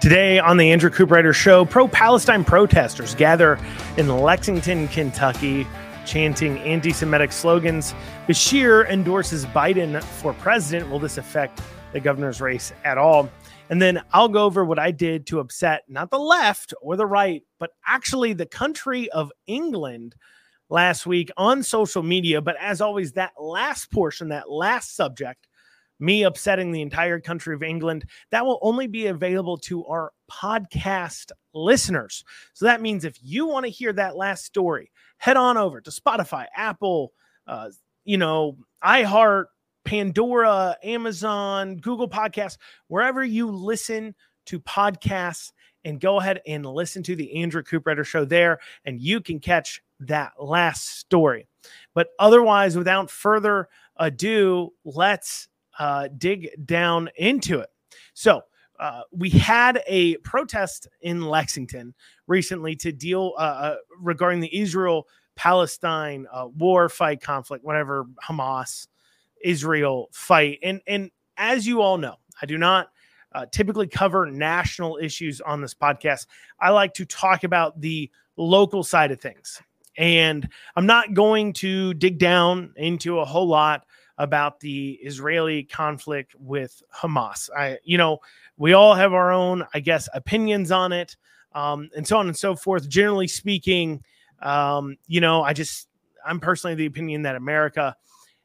Today on the Andrew Cooperrider Show, pro Palestine protesters gather in Lexington, Kentucky, chanting anti Semitic slogans. Beshear endorses Biden for president. Will this affect the governor's race at all? And then I'll go over what I did to upset not the left or the right, but actually the country of England last week on social media. But as always, that last portion, that last subject, me upsetting the entire country of England, that will only be available to our podcast listeners. So that means if you want to hear that last story, head on over to Spotify, Apple, uh, you know, iHeart, Pandora, Amazon, Google Podcasts, wherever you listen to podcasts, and go ahead and listen to the Andrew Cooperrider show there, and you can catch that last story. But otherwise, without further ado, let's uh, dig down into it. So, uh, we had a protest in Lexington recently to deal uh, uh regarding the Israel Palestine uh, war fight conflict, whatever Hamas Israel fight. And, and as you all know, I do not typically cover national issues on this podcast. I like to talk about the local side of things. And I'm not going to dig down into a whole lot about the Israeli conflict with Hamas. I, you know, we all have our own, I guess, opinions on it, um, and so on and so forth. Generally speaking, um, you know, I just, I'm personally the opinion that America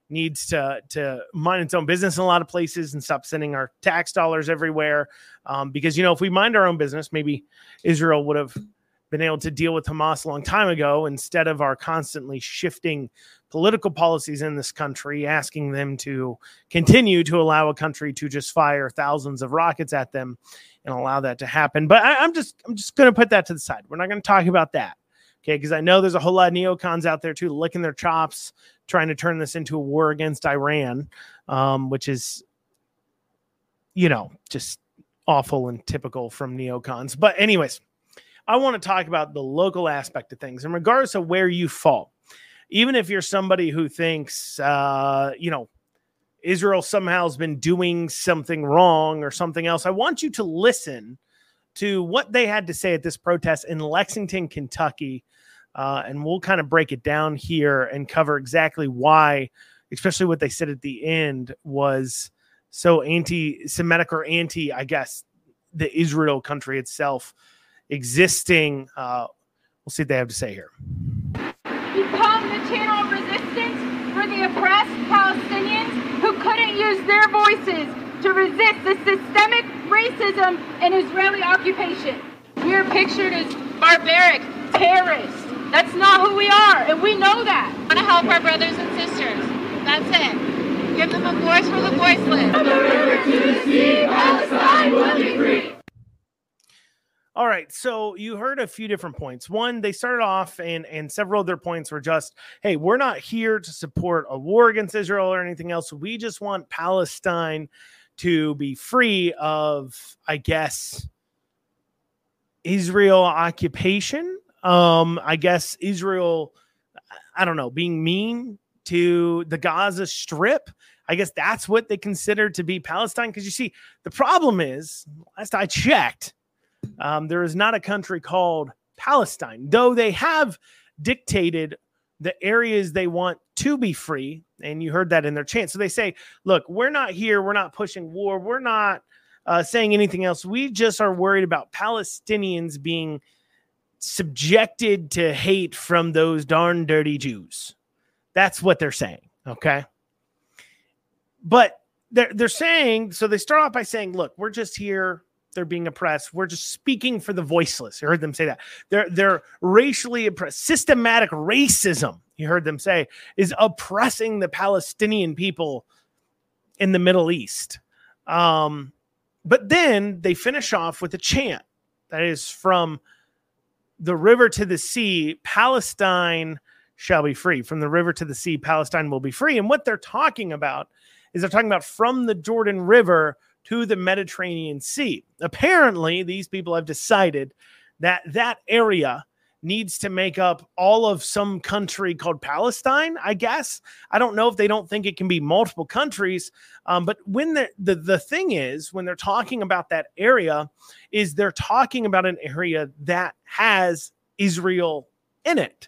needs to to mind its own business in a lot of places and stop sending our tax dollars everywhere. Um, because you know, if we mind our own business, maybe Israel would have been able to deal with Hamas a long time ago instead of our constantly shifting political policies in this country, asking them to continue to allow a country to just fire thousands of rockets at them and allow that to happen. But I, am just I'm just going to put that to the side. We're not going to talk about that. Okay, because I know there's a whole lot of neocons out there too, licking their chops, trying to turn this into a war against Iran, um, which is, you know, just awful and typical from neocons. But, anyways, I want to talk about the local aspect of things, and regardless of where you fall, even if you're somebody who thinks, uh, you know, Israel somehow has been doing something wrong or something else, I want you to listen to what they had to say at this protest in Lexington, Kentucky. Uh, and we'll kind of break it down here and cover exactly why, especially what they said at the end was so anti Semitic or anti, I guess, the Israel country itself existing. Uh, we'll see what they have to say here. Become the channel of resistance for the oppressed Palestinians who couldn't use their voices to resist the systemic racism and Israeli occupation. We are pictured as barbaric terrorists. That's not who we are, and we know that. We want to help our brothers and sisters. That's it. Give them a voice for the voiceless. From the river to the sea, Palestine will be free. All right, so you heard a few different points. One, they started off, and and several of their points were just, "Hey, we're not here to support a war against Israel or anything else. We just want Palestine to be free of, I guess, Israel occupation. Um, I guess Israel, I don't know, being mean to the Gaza Strip. I guess that's what they consider to be Palestine. Because you see, the problem is, last I checked." Um, there is not a country called Palestine, though they have dictated the areas they want to be free. And you heard that in their chant. So they say, look, we're not here. We're not pushing war. We're not uh, saying anything else. We just are worried about Palestinians being subjected to hate from those darn dirty Jews. That's what they're saying. Okay. But they're, they're saying, so they start off by saying, look, we're just here they're being oppressed. We're just speaking for the voiceless. You heard them say that. They're they're racially oppressed. Systematic racism, you heard them say, is oppressing the Palestinian people in the Middle East. Um, but then they finish off with a chant that is from the river to the sea, Palestine shall be free. From the river to the sea, Palestine will be free. And what they're talking about is they're talking about from the Jordan River to the Mediterranean Sea. Apparently, these people have decided that that area needs to make up all of some country called Palestine, I guess. I don't know if they don't think it can be multiple countries. Um, but when the, the the thing is, when they're talking about that area, is they're talking about an area that has Israel in it.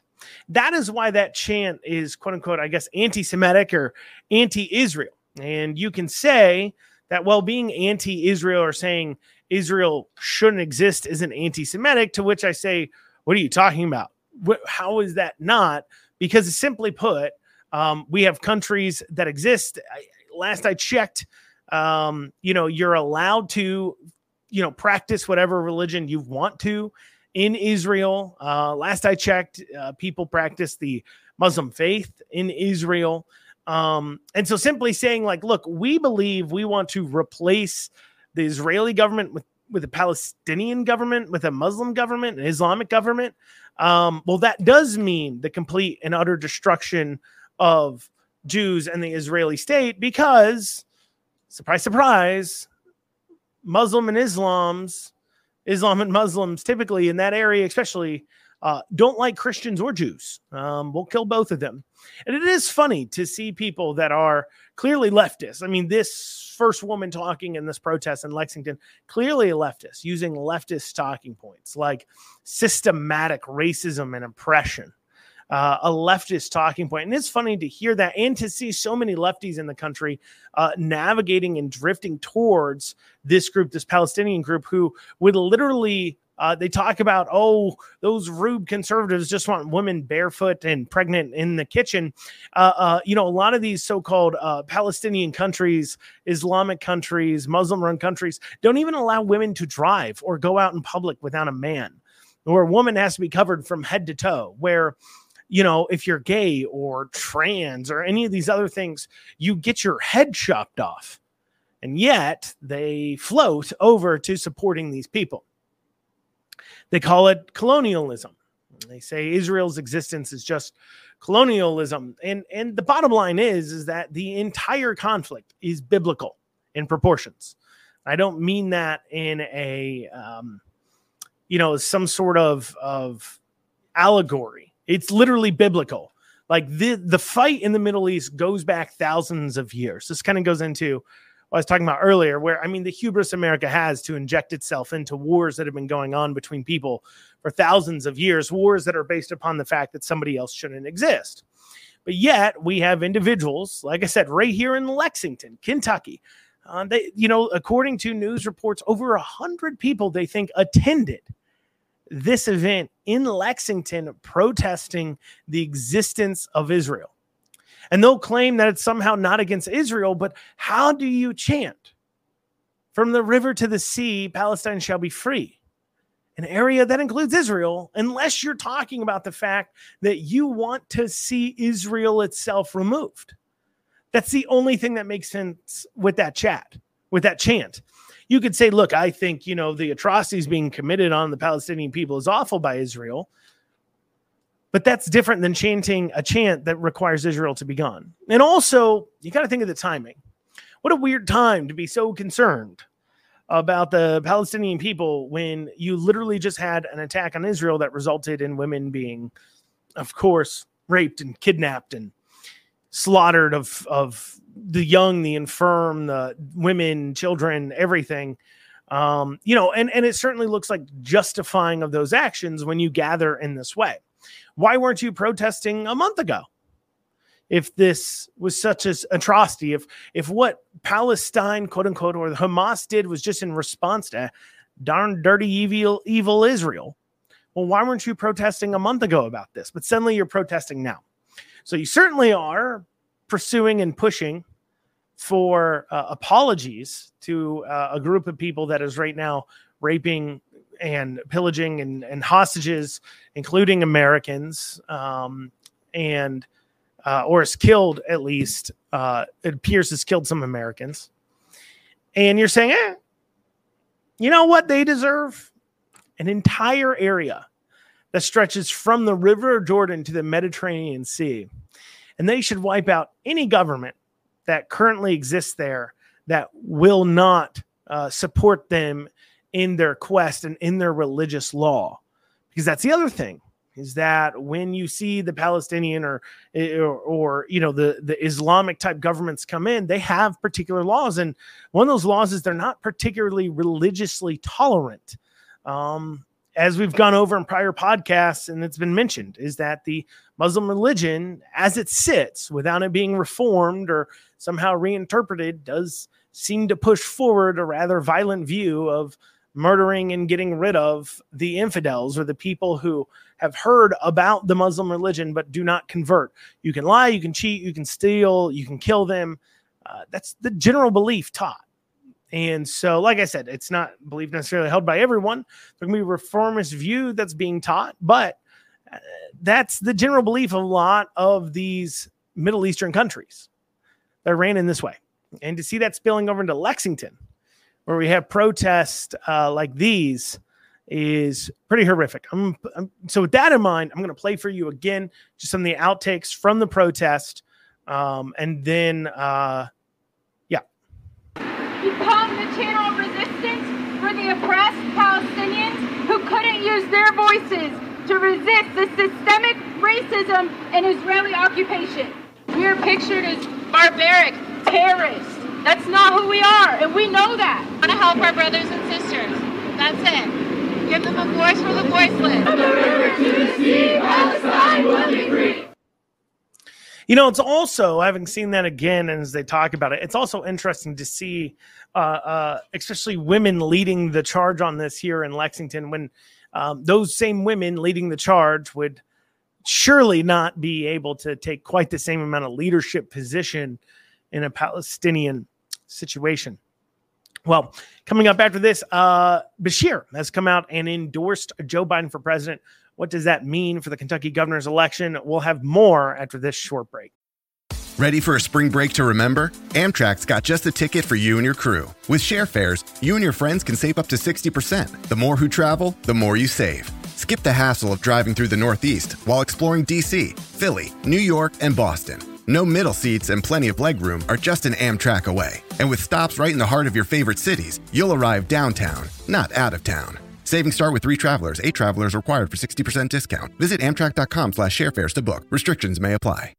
That is why that chant is quote unquote, I guess, anti-Semitic or anti-Israel. And you can say that while being anti-Israel or saying Israel shouldn't exist isn't anti-Semitic, to which I say, what are you talking about? How is that not? Because simply put, um, we have countries that exist. I, last I checked, um, you know, you're allowed to, you know, practice whatever religion you want to in Israel. Uh, last I checked, uh, people practice the Muslim faith in Israel. Um, and so simply saying, like, look, we believe we want to replace the Israeli government with with a Palestinian government, with a Muslim government, an Islamic government, um, well, that does mean the complete and utter destruction of Jews and the Israeli state because, surprise, surprise, Muslim and Islam's Islam and Muslims typically in that area, especially, uh, don't like Christians or Jews. Um, we'll kill both of them. And it is funny to see people that are clearly leftist. I mean, this first woman talking in this protest in Lexington, clearly a leftist, using leftist talking points like systematic racism and oppression. Uh, a leftist talking point. And it's funny to hear that and to see so many lefties in the country uh, navigating and drifting towards this group, this Palestinian group, who would literally uh, they talk about, oh, those rude conservatives just want women barefoot and pregnant in the kitchen. Uh, uh, you know, a lot of these so called uh, Palestinian countries, Islamic countries, Muslim run countries don't even allow women to drive or go out in public without a man, or a woman has to be covered from head to toe, where you know, if you're gay or trans or any of these other things, you get your head chopped off. And yet they float over to supporting these people. They call it colonialism. They say Israel's existence is just colonialism. And and the bottom line is is that the entire conflict is biblical in proportions. I don't mean that in a um, you know some sort of of allegory. It's literally biblical. Like the the fight in the Middle East goes back thousands of years. This kind of goes into I was talking about earlier, where I mean, the hubris America has to inject itself into wars that have been going on between people for thousands of years, wars that are based upon the fact that somebody else shouldn't exist. But yet, we have individuals, like I said, right here in Lexington, Kentucky. Uh, they, you know, according to news reports, over a hundred people they think attended this event in Lexington protesting the existence of Israel and they'll claim that it's somehow not against Israel. But how do you chant? From the river to the sea, Palestine shall be free. An area that includes Israel, unless you're talking about the fact that you want to see Israel itself removed. That's the only thing that makes sense with that chat, with that chant. You could say, look, I think, you know, the atrocities being committed on the Palestinian people is awful by Israel. But that's different than chanting a chant that requires Israel to be gone. And also, you got to think of the timing. What a weird time to be so concerned about the Palestinian people when you literally just had an attack on Israel that resulted in women being, of course, raped and kidnapped and slaughtered of of the young, the infirm, the women, children, everything. Um, you know, and and it certainly looks like justifying of those actions when you gather in this way. Why weren't you protesting a month ago? If this was such an atrocity, if if what Palestine, quote unquote, or Hamas did was just in response to darn dirty evil evil Israel, well, why weren't you protesting a month ago about this? But suddenly you're protesting now. So you certainly are pursuing and pushing for uh, apologies to uh, a group of people that is right now raping and pillaging and, and hostages, including Americans, um, and uh, or has killed at least. Uh, it appears has killed some Americans. And you're saying, eh, you know what they deserve? An entire area that stretches from the River Jordan to the Mediterranean Sea. And they should wipe out any government that currently exists there that will not uh, support them in their quest and in their religious law. Because that's the other thing. is that when you see the Palestinian or, or, or you know the the Islamic type governments come in, they have particular laws, and one of those laws is they're not particularly religiously tolerant. Um, as we've gone over in prior podcasts, and it's been mentioned, is that the Muslim religion, as it sits, without it being reformed or somehow reinterpreted, does seem to push forward a rather violent view of murdering and getting rid of the infidels or the people who have heard about the Muslim religion but do not convert. You can lie, you can cheat, you can steal, you can kill them. Uh, that's the general belief taught. And so, like I said, it's not belief necessarily held by everyone. There can be a reformist view that's being taught, but uh, that's the general belief of a lot of these Middle Eastern countries. They're ran in this way. And to see that spilling over into Lexington, where we have protests uh, like these is pretty horrific. I'm, I'm, so with that in mind, I'm going to play for you again just some of the outtakes from the protest, um, and then uh, yeah. Become the channel of resistance for the oppressed Palestinians who couldn't use their voices to resist the systemic racism and Israeli occupation. We are pictured as barbaric terrorists that's not who we are, and we know that. We want to help our brothers and sisters. That's it. Give them a voice for the voiceless. From the river to the sea, Palestine will be free. You know, it's also having seen that again, and as they talk about it, it's also interesting to see, uh, uh, especially women leading the charge on this here in Lexington. When um, those same women leading the charge would surely not be able to take quite the same amount of leadership position in a Palestinian situation. Well, coming up after this, uh, Beshear has come out and endorsed Joe Biden for president. What does that mean for the Kentucky governor's election? We'll have more after this short break. Ready for a spring break to remember? Amtrak's got just the ticket for you and your crew. With share fares, you and your friends can save up to 60%. The more who travel, the more you save. Skip the hassle of driving through the Northeast while exploring DC, Philly, New York, and Boston. No middle seats and plenty of legroom are just an Amtrak away. And with stops right in the heart of your favorite cities, you'll arrive downtown, not out of town. Savings start with three travelers. Eight travelers required for 60% discount. Visit Amtrak.com slash sharefares to book. Restrictions may apply.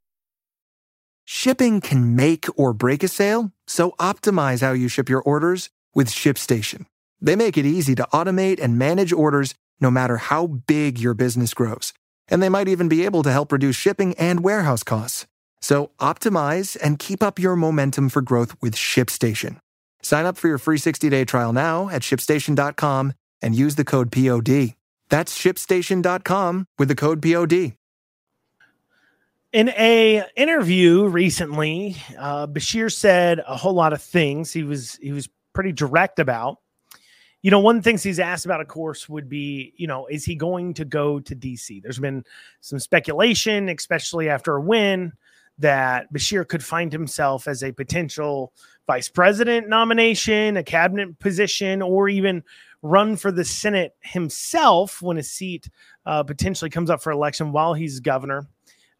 Shipping can make or break a sale, so optimize how you ship your orders with ShipStation. They make it easy to automate and manage orders no matter how big your business grows. And they might even be able to help reduce shipping and warehouse costs. So optimize and keep up your momentum for growth with ShipStation. Sign up for your free 60-day trial now at shipstation.com and use the code POD. That's shipstation.com with the code POD. In a interview recently, uh, Beshear said a whole lot of things. He was he was pretty direct about. You know, one of the things he's asked about, of course, would be, you know, is he going to go to DC? There's been some speculation, especially after a win, that Beshear could find himself as a potential vice president nomination, a cabinet position, or even run for the Senate himself when a seat uh, potentially comes up for election while he's governor.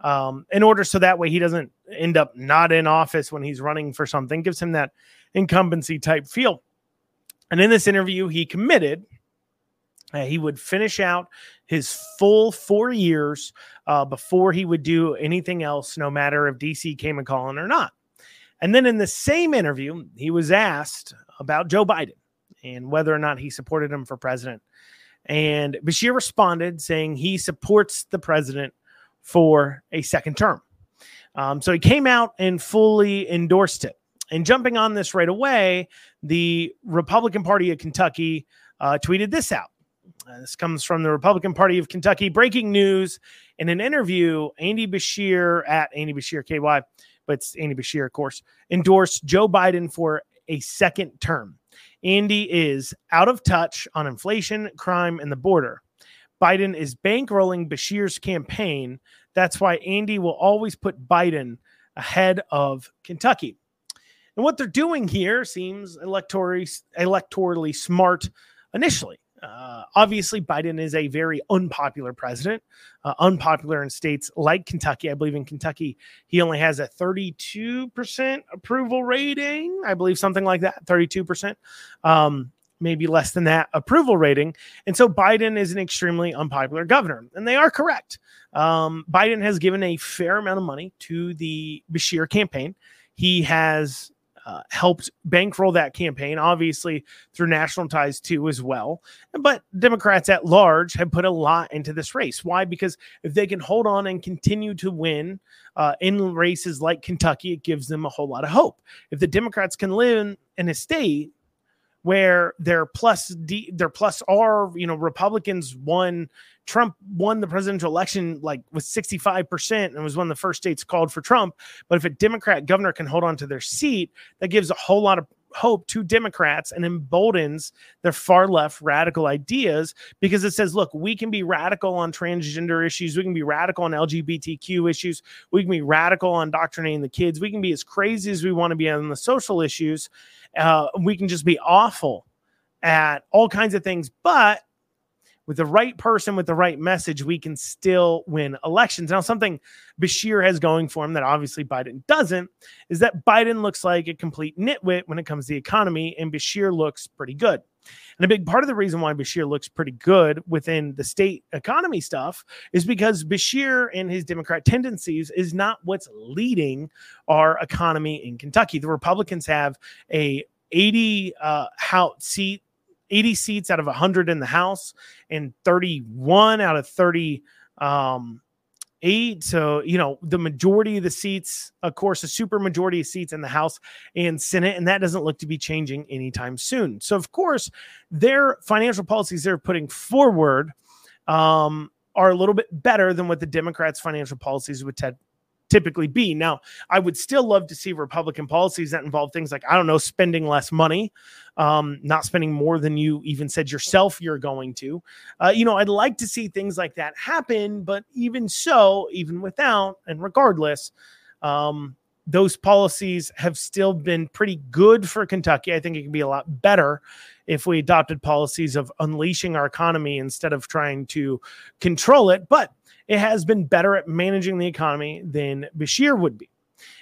Um, in order so that way he doesn't end up not in office when he's running for something, gives him that incumbency type feel. And in this interview, he committed uh, he would finish out his full four years uh, before he would do anything else, no matter if DC came a calling or not. And then in the same interview, he was asked about Joe Biden and whether or not he supported him for president. And Beshear responded saying he supports the president for a second term. Um, so he came out and fully endorsed it. And jumping on this right away, the Republican Party of Kentucky uh, tweeted this out. Uh, this comes from the Republican Party of Kentucky. Breaking news in an interview, Andy Beshear at Andy Beshear KY, but it's Andy Beshear, of course, endorsed Joe Biden for a second term. Andy is out of touch on inflation, crime, and the border. Biden is bankrolling Beshear's campaign. That's why Andy will always put Biden ahead of Kentucky. And what they're doing here seems electorally, electorally smart initially. Uh, obviously, Biden is a very unpopular president, uh, unpopular in states like Kentucky. I believe in Kentucky, he only has a 32% approval rating. I believe something like that, 32%. Um, maybe less than that approval rating. And so Biden is an extremely unpopular governor. And they are correct. Um, Biden has given a fair amount of money to the Beshear campaign. He has uh, helped bankroll that campaign, obviously through national ties too, as well. But Democrats at large have put a lot into this race. Why? Because if they can hold on and continue to win uh, in races like Kentucky, it gives them a whole lot of hope. If the Democrats can live in a state where their plus D, their plus R, you know, Republicans won Trump won the presidential election like with 65% and was one of the first states called for Trump. But if a Democrat governor can hold on to their seat, that gives a whole lot of hope to Democrats and emboldens their far left radical ideas because it says, look, we can be radical on transgender issues. We can be radical on LGBTQ issues. We can be radical on indoctrinating the kids. We can be as crazy as we want to be on the social issues. Uh, we can just be awful at all kinds of things. But with the right person with the right message, we can still win elections. Now, something Beshear has going for him that obviously Biden doesn't is that Biden looks like a complete nitwit when it comes to the economy, and Beshear looks pretty good. And a big part of the reason why Beshear looks pretty good within the state economy stuff is because Beshear and his Democrat tendencies is not what's leading our economy in Kentucky. The Republicans have a 80 uh, seat 80 seats out of 100 in the House and 31 out of 30 um, eight. So, you know, the majority of the seats, of course, a super majority of seats in the House and Senate, and that doesn't look to be changing anytime soon. So, of course, their financial policies they're putting forward um, are a little bit better than what the Democrats' financial policies would t- typically be. Now, I would still love to see Republican policies that involve things like, I don't know, spending less money, um, not spending more than you even said yourself you're going to. Uh, you know, I'd like to see things like that happen, but even so, even without and regardless, um, those policies have still been pretty good for Kentucky. I think it can be a lot better if we adopted policies of unleashing our economy instead of trying to control it. But it has been better at managing the economy than Beshear would be,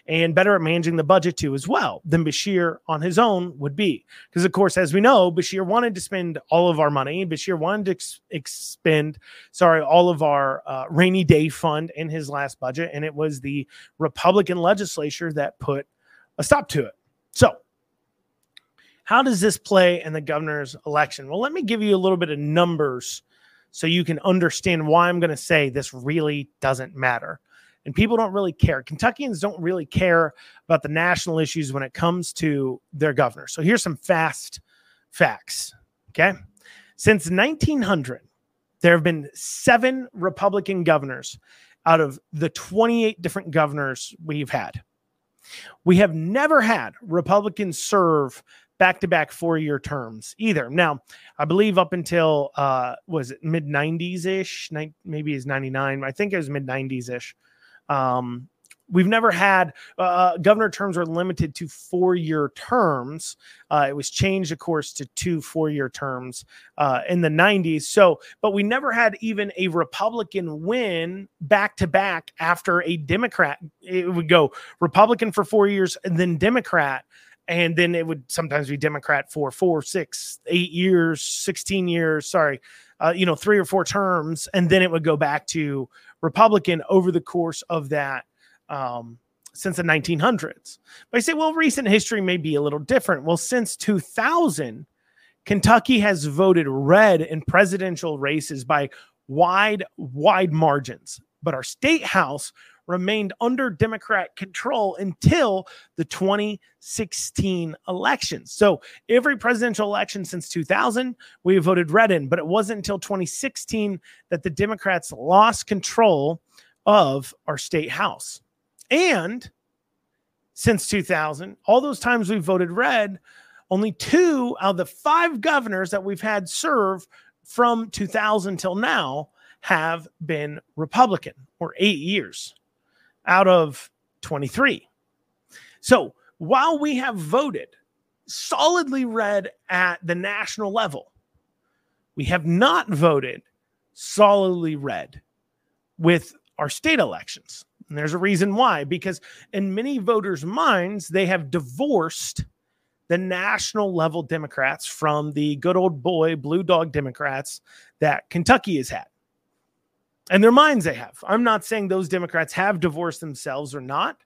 and better at managing the budget too as well than Beshear on his own would be. Because of course, as we know, Beshear wanted to spend all of our money. Beshear wanted to ex- expend, sorry, all of our uh, rainy day fund in his last budget, and it was the Republican legislature that put a stop to it. So. How does this play in the governor's election? Well, let me give you a little bit of numbers so you can understand why I'm going to say this really doesn't matter. And people don't really care. Kentuckians don't really care about the national issues when it comes to their governor. So here's some fast facts. Okay. Since 1900, there have been seven Republican governors out of the 28 different governors we've had. We have never had Republicans serve back to back four year terms either. Now, I believe up until uh was it mid 90s ish, maybe is 99. I think it was mid 90s ish. Um We've never had uh, uh, governor terms were limited to four year terms. Uh, it was changed, of course, to two four year terms uh, in the 90s. So, but we never had even a Republican win back to back after a Democrat. It would go Republican for four years and then Democrat and then it would sometimes be Democrat for four, six, eight years, 16 years, sorry, uh, you know, three or four terms, and then it would go back to Republican over the course of that um, since the 1900s. But I say, well, recent history may be a little different. Well, since 2000, Kentucky has voted red in presidential races by wide, wide margins. But our state house remained under Democrat control until the 2016 elections. So every presidential election since 2000, we voted red in, but it wasn't until 2016 that the Democrats lost control of our state house. And since 2000, all those times we voted red, only two out of the five governors that we've had serve from 2000 till now have been Republican or eight years out of 23. So while we have voted solidly red at the national level, we have not voted solidly red with our state elections. And there's a reason why, because in many voters' minds, they have divorced the national level Democrats from the good old boy blue dog Democrats that Kentucky has had. And their minds they have. I'm not saying those Democrats have divorced themselves or not.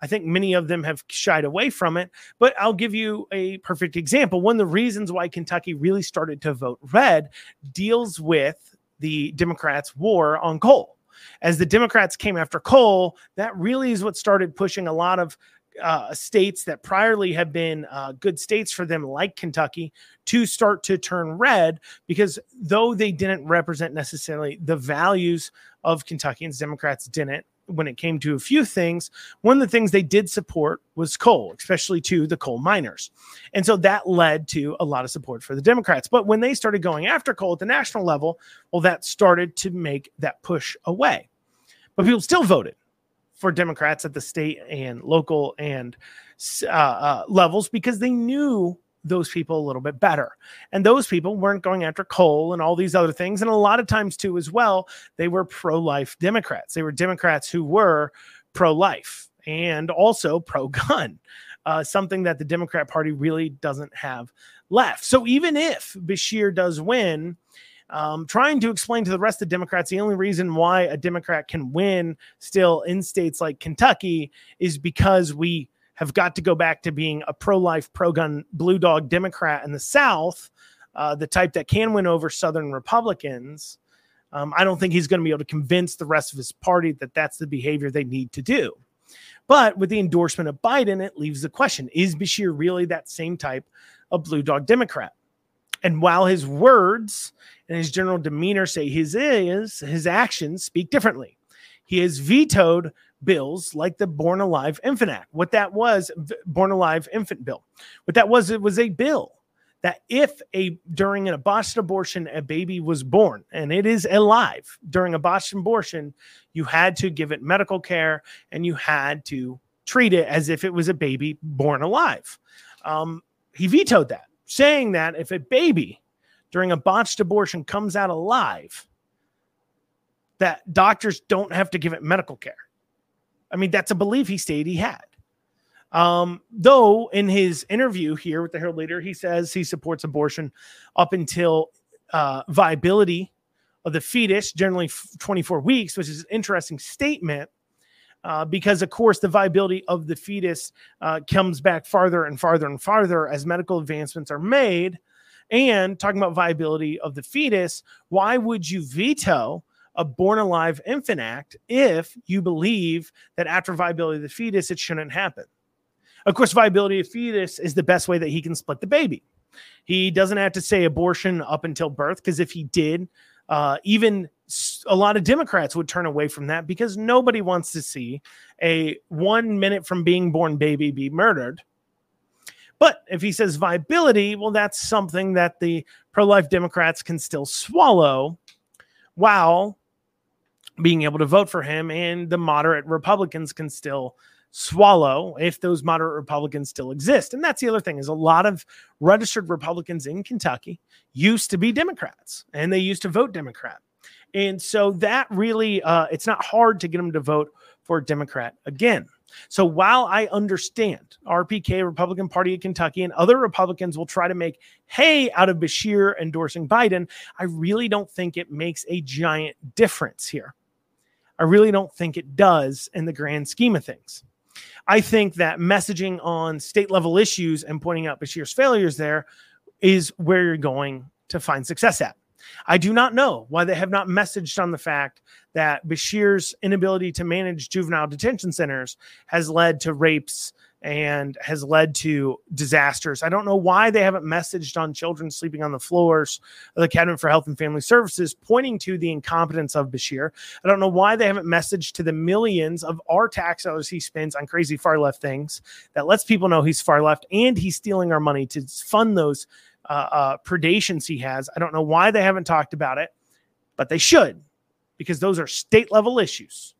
I think many of them have shied away from it, but I'll give you a perfect example. One of the reasons why Kentucky really started to vote red deals with the Democrats' war on coal. As the Democrats came after coal, that really is what started pushing a lot of uh, states that priorly have been uh, good states for them, like Kentucky, to start to turn red because though they didn't represent necessarily the values of Kentuckians, Democrats didn't when it came to a few things. One of the things they did support was coal, especially to the coal miners. And so that led to a lot of support for the Democrats. But when they started going after coal at the national level, well, that started to make that push away. But people still voted for Democrats at the state and local and uh, uh, levels because they knew those people a little bit better. And those people weren't going after coal and all these other things. And a lot of times, too, as well, they were pro life Democrats. They were Democrats who were pro life and also pro gun, uh, something that the Democrat Party really doesn't have left. So even if Beshear does win, um, trying to explain to the rest of Democrats the only reason why a Democrat can win still in states like Kentucky is because we have got to go back to being a pro life, pro gun, blue dog Democrat in the South, uh, the type that can win over Southern Republicans. Um, I don't think he's going to be able to convince the rest of his party that that's the behavior they need to do. But with the endorsement of Biden, it leaves the question is Beshear really that same type of blue dog Democrat? And while his words and his general demeanor say his is, his actions speak differently. He has vetoed bills like the Born Alive Infant Act. What that was, Born Alive Infant Bill. What that was, it was a bill that if a during an abortion abortion a baby was born and it is alive during a botched abortion, you had to give it medical care and you had to treat it as if it was a baby born alive. Um, he vetoed that, saying that if a baby during a botched abortion comes out alive, that doctors don't have to give it medical care. I mean, that's a belief he stated he had. Um, though in his interview here with the Herald Leader, he says he supports abortion up until uh, viability of the fetus, generally 24 weeks, which is an interesting statement. Uh, because of course the viability of the fetus uh, comes back farther and farther and farther as medical advancements are made and talking about viability of the fetus why would you veto a born alive infant act if you believe that after viability of the fetus, it shouldn't happen. Of course, viability of fetus is the best way that he can split the baby. He doesn't have to say abortion up until birth because if he did, uh, even a lot of Democrats would turn away from that because nobody wants to see a one minute from being born baby be murdered. But if he says viability, well, that's something that the pro life Democrats can still swallow while being able to vote for him, and the moderate Republicans can still swallow if those moderate Republicans still exist. And that's the other thing is a lot of registered Republicans in Kentucky used to be Democrats and they used to vote Democrat. And so that really uh, it's not hard to get them to vote for Democrat again. So while I understand RPK, Republican Party of Kentucky, and other Republicans will try to make hay out of Beshear endorsing Biden, I really don't think it makes a giant difference here. I really don't think it does in the grand scheme of things. I think that messaging on state level issues and pointing out Beshear's failures there is where you're going to find success at. I do not know why they have not messaged on the fact that Beshear's inability to manage juvenile detention centers has led to rapes and has led to disasters. I don't know why they haven't messaged on children sleeping on the floors of the Cabinet for Health and Family Services, pointing to the incompetence of Beshear. I don't know why they haven't messaged to the millions of our tax dollars he spends on crazy far left things that lets people know he's far left and he's stealing our money to fund those uh, uh, predations he has. I don't know why they haven't talked about it, but they should because those are state level issues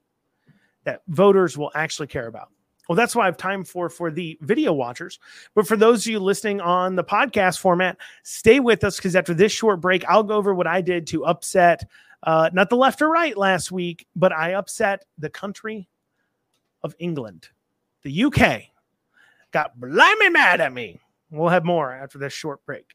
that voters will actually care about. Well, that's what I have time for for the video watchers. But for those of you listening on the podcast format, stay with us because after this short break, I'll go over what I did to upset uh, not the left or right last week, but I upset the country of England. The UK got blimey mad at me We'll have more after this short break.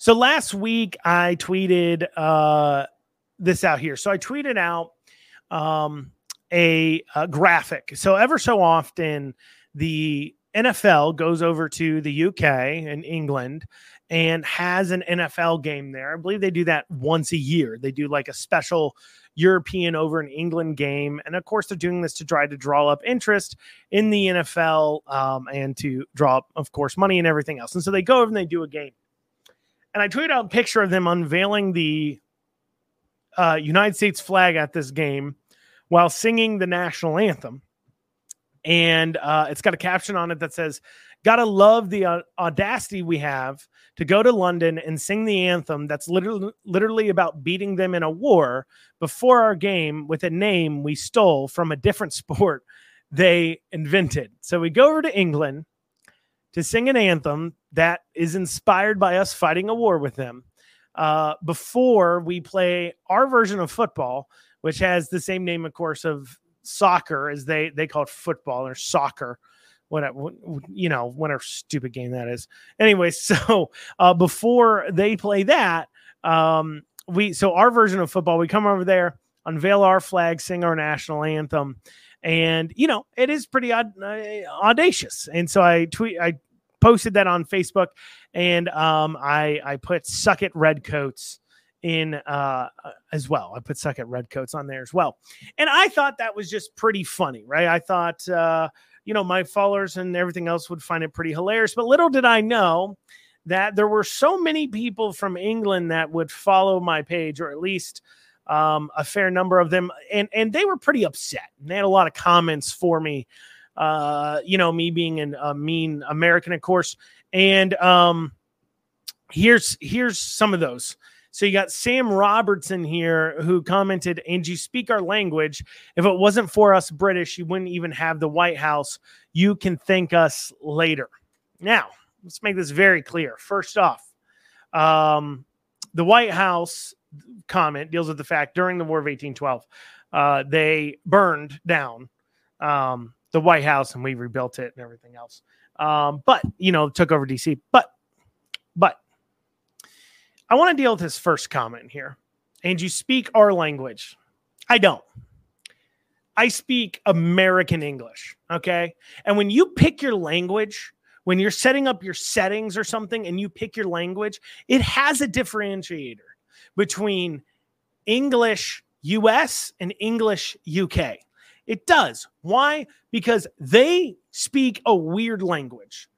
So last week I tweeted uh, this out here. So I tweeted out um, a, a graphic. So ever so often, the NFL goes over to the UK and England and has an NFL game there. I believe they do that once a year. They do like a special European over in England game. And of course, they're doing this to try to draw up interest in the NFL um, and to draw up, of course, money and everything else. And so they go over and they do a game and I tweeted out a picture of them unveiling the uh, United States flag at this game while singing the national anthem. And uh, it's got a caption on it that says, Gotta love the uh, audacity we have to go to London and sing the anthem that's literally, literally about beating them in a war before our game with a name we stole from a different sport they invented. So we go over to England to sing an anthem that is inspired by us fighting a war with them uh, before we play our version of football, which has the same name, of course, of soccer as they they call it football or soccer. What you know, whatever stupid game that is. Anyway, so uh, before they play that, um, we so our version of football, we come over there, unveil our flag, sing our national anthem, and you know it is pretty uh, audacious. And so I tweet, I posted that on Facebook, and um, I I put "suck it redcoats" in uh, as well. I put "suck it redcoats" on there as well, and I thought that was just pretty funny, right? I thought uh, you know my followers and everything else would find it pretty hilarious, but little did I know that there were so many people from England that would follow my page, or at least um, a fair number of them, and and they were pretty upset. And they had a lot of comments for me, uh, you know, me being an, a mean American, of course. And um, here's here's some of those. So you got Sam Robertson here who commented, and you speak our language. If it wasn't for us British, you wouldn't even have the White House. You can thank us later. Now, let's make this very clear. First off, um, the White House comment deals with the fact during the War of 1812, uh, they burned down um, the White House and we rebuilt it and everything else. Um, but you know, took over DC. But but I want to deal with his first comment here. And you speak our language. I don't. I speak American English. Okay. And when you pick your language, when you're setting up your settings or something and you pick your language, it has a differentiator between English US and English UK. It does. Why? Because they speak a weird language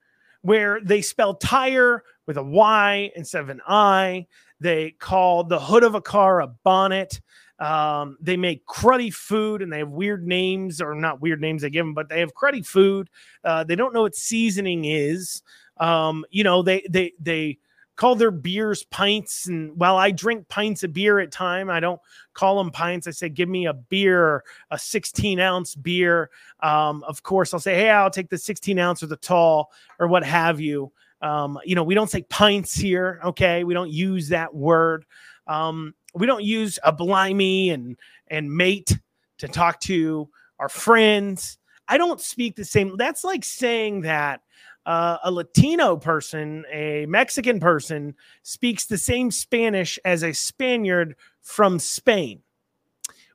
where they spell tire with a Y instead of an I. They call the hood of a car a bonnet. Um, they make cruddy food and they have weird names, or not weird names they give them, but they have cruddy food. Uh, they don't know what seasoning is. Um, you know, they they they call their beers pints. And while I drink pints of beer at time, I don't call them pints. I say, give me a beer, a 16 ounce beer. Um, of course, I'll say, hey, I'll take the 16 ounce or the tall or what have you. Um, you know, we don't say pints here. Okay. We don't use that word. Um, we don't use a blimey and, and mate to talk to our friends. I don't speak the same. That's like saying that uh, a Latino person, a Mexican person, speaks the same Spanish as a Spaniard from Spain.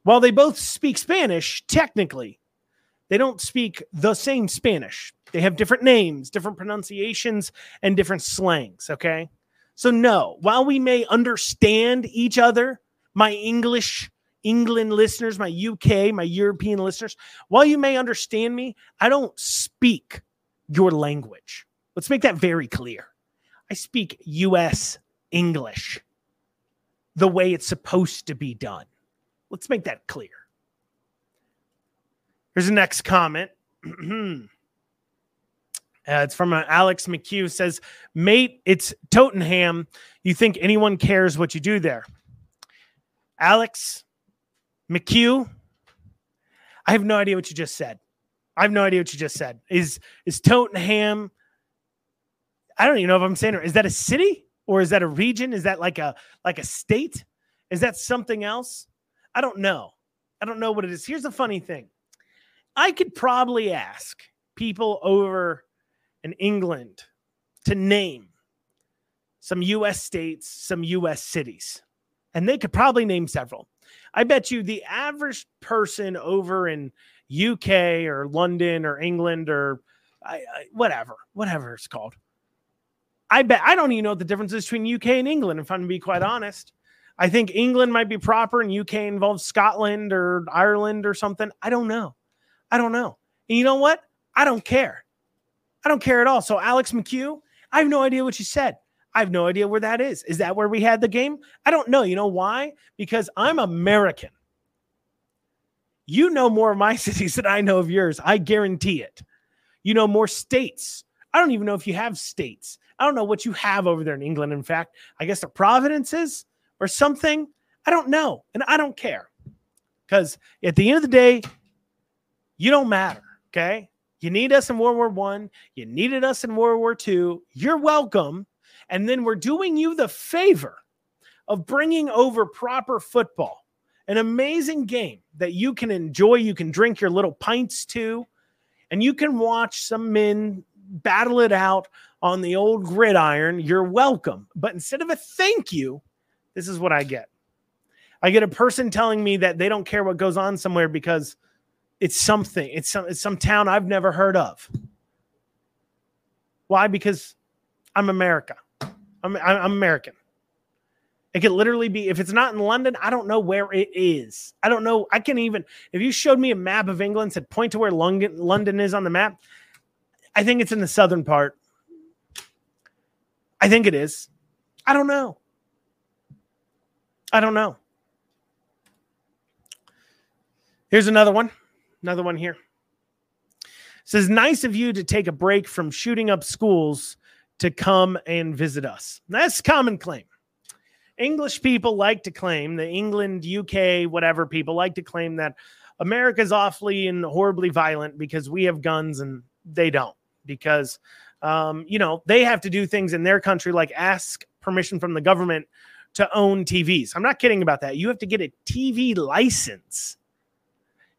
While they both speak Spanish, technically, They don't speak the same Spanish. They have different names, different pronunciations, and different slangs. Okay. So, no, while we may understand each other, my English, England listeners, my UK, my European listeners, while you may understand me, I don't speak your language. Let's make that very clear. I speak US English the way it's supposed to be done. Let's make that clear. Here's the next comment. Uh, it's from uh, Alex McHugh says, "Mate, it's Tottenham. You think anyone cares what you do there?" Alex McHugh, I have no idea what you just said. I have no idea what you just said. Is is Tottenham? I don't even know if I'm saying it. Is that a city or is that a region? Is that like a like a state? Is that something else? I don't know. I don't know what it is. Here's the funny thing. I could probably ask people over in England to name some US states, some US cities, and they could probably name several. I bet you the average person over in UK or London or England or I, I, whatever, whatever it's called. I bet I don't even know what the difference is between UK and England, if I'm to be quite honest. I think England might be proper and UK involves Scotland or Ireland or something. I don't know. I don't know. And you know what? I don't care. I don't care at all. So, Alex McHugh, I have no idea what you said. I have no idea where that is. Is that where we had the game? I don't know. You know why? Because I'm American. You know more of my cities than I know of yours. I guarantee it. You know more states. I don't even know if you have states. I don't know what you have over there in England. In fact, I guess the providences or something. I don't know. And I don't care. Because at the end of the day, you don't matter. Okay. You need us in World War One. You needed us in World War Two. You're welcome. And then we're doing you the favor of bringing over proper football, an amazing game that you can enjoy. You can drink your little pints to, and you can watch some men battle it out on the old gridiron. You're welcome. But instead of a thank you, this is what I get. I get a person telling me that they don't care what goes on somewhere because it's something. It's some it's some town I've never heard of. Why? Because I'm America. I'm I'm American. It could literally be if it's not in London, I don't know where it is. I don't know. I can even if you showed me a map of England, said point to where London London is on the map. I think it's in the southern part. I think it is. I don't know. I don't know. Here's another one. Another one here. It says nice of you to take a break from shooting up schools to come and visit us. That's common claim. English people like to claim, the England, UK, whatever people like to claim that America's awfully and horribly violent because we have guns and they don't. Because, um, you know, they have to do things in their country like ask permission from the government to own TVs. I'm not kidding about that. You have to get a TV license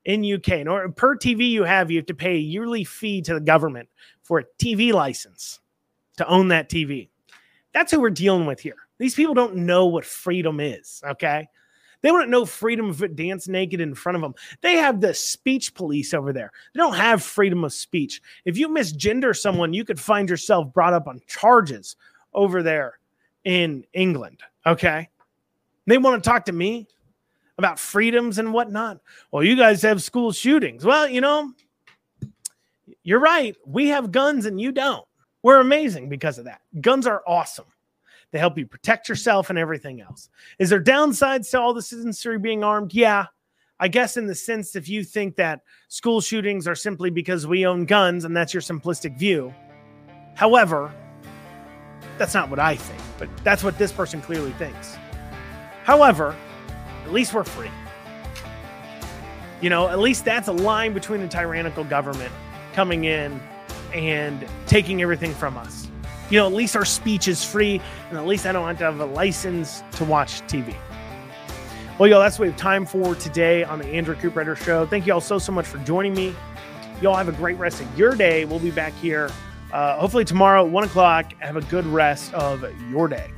in UK. And or per TV you have, you have to pay a yearly fee to the government for a TV license to own that TV. That's who we're dealing with here. These people don't know what freedom is, okay? They wouldn't know freedom if it dance naked in front of them. They have the speech police over there. They don't have freedom of speech. If you misgender someone, you could find yourself brought up on charges over there in England, okay? They want to talk to me about freedoms and whatnot. Well, you guys have school shootings. Well, you know, you're right. We have guns and you don't. We're amazing because of that. Guns are awesome. They help you protect yourself and everything else. Is there downsides to all the citizenry being armed? Yeah. I guess in the sense if you think that school shootings are simply because we own guns and that's your simplistic view. However, that's not what I think, but that's what this person clearly thinks. However, at least we're free. You know, at least that's a line between a tyrannical government coming in and taking everything from us. You know, at least our speech is free, and at least I don't have to have a license to watch TV. Well, y'all, that's what we have time for today on the Andrew Cooperrider Show. Thank you all so, so much for joining me. Y'all have a great rest of your day. We'll be back here uh, hopefully tomorrow at 1 o'clock. Have a good rest of your day.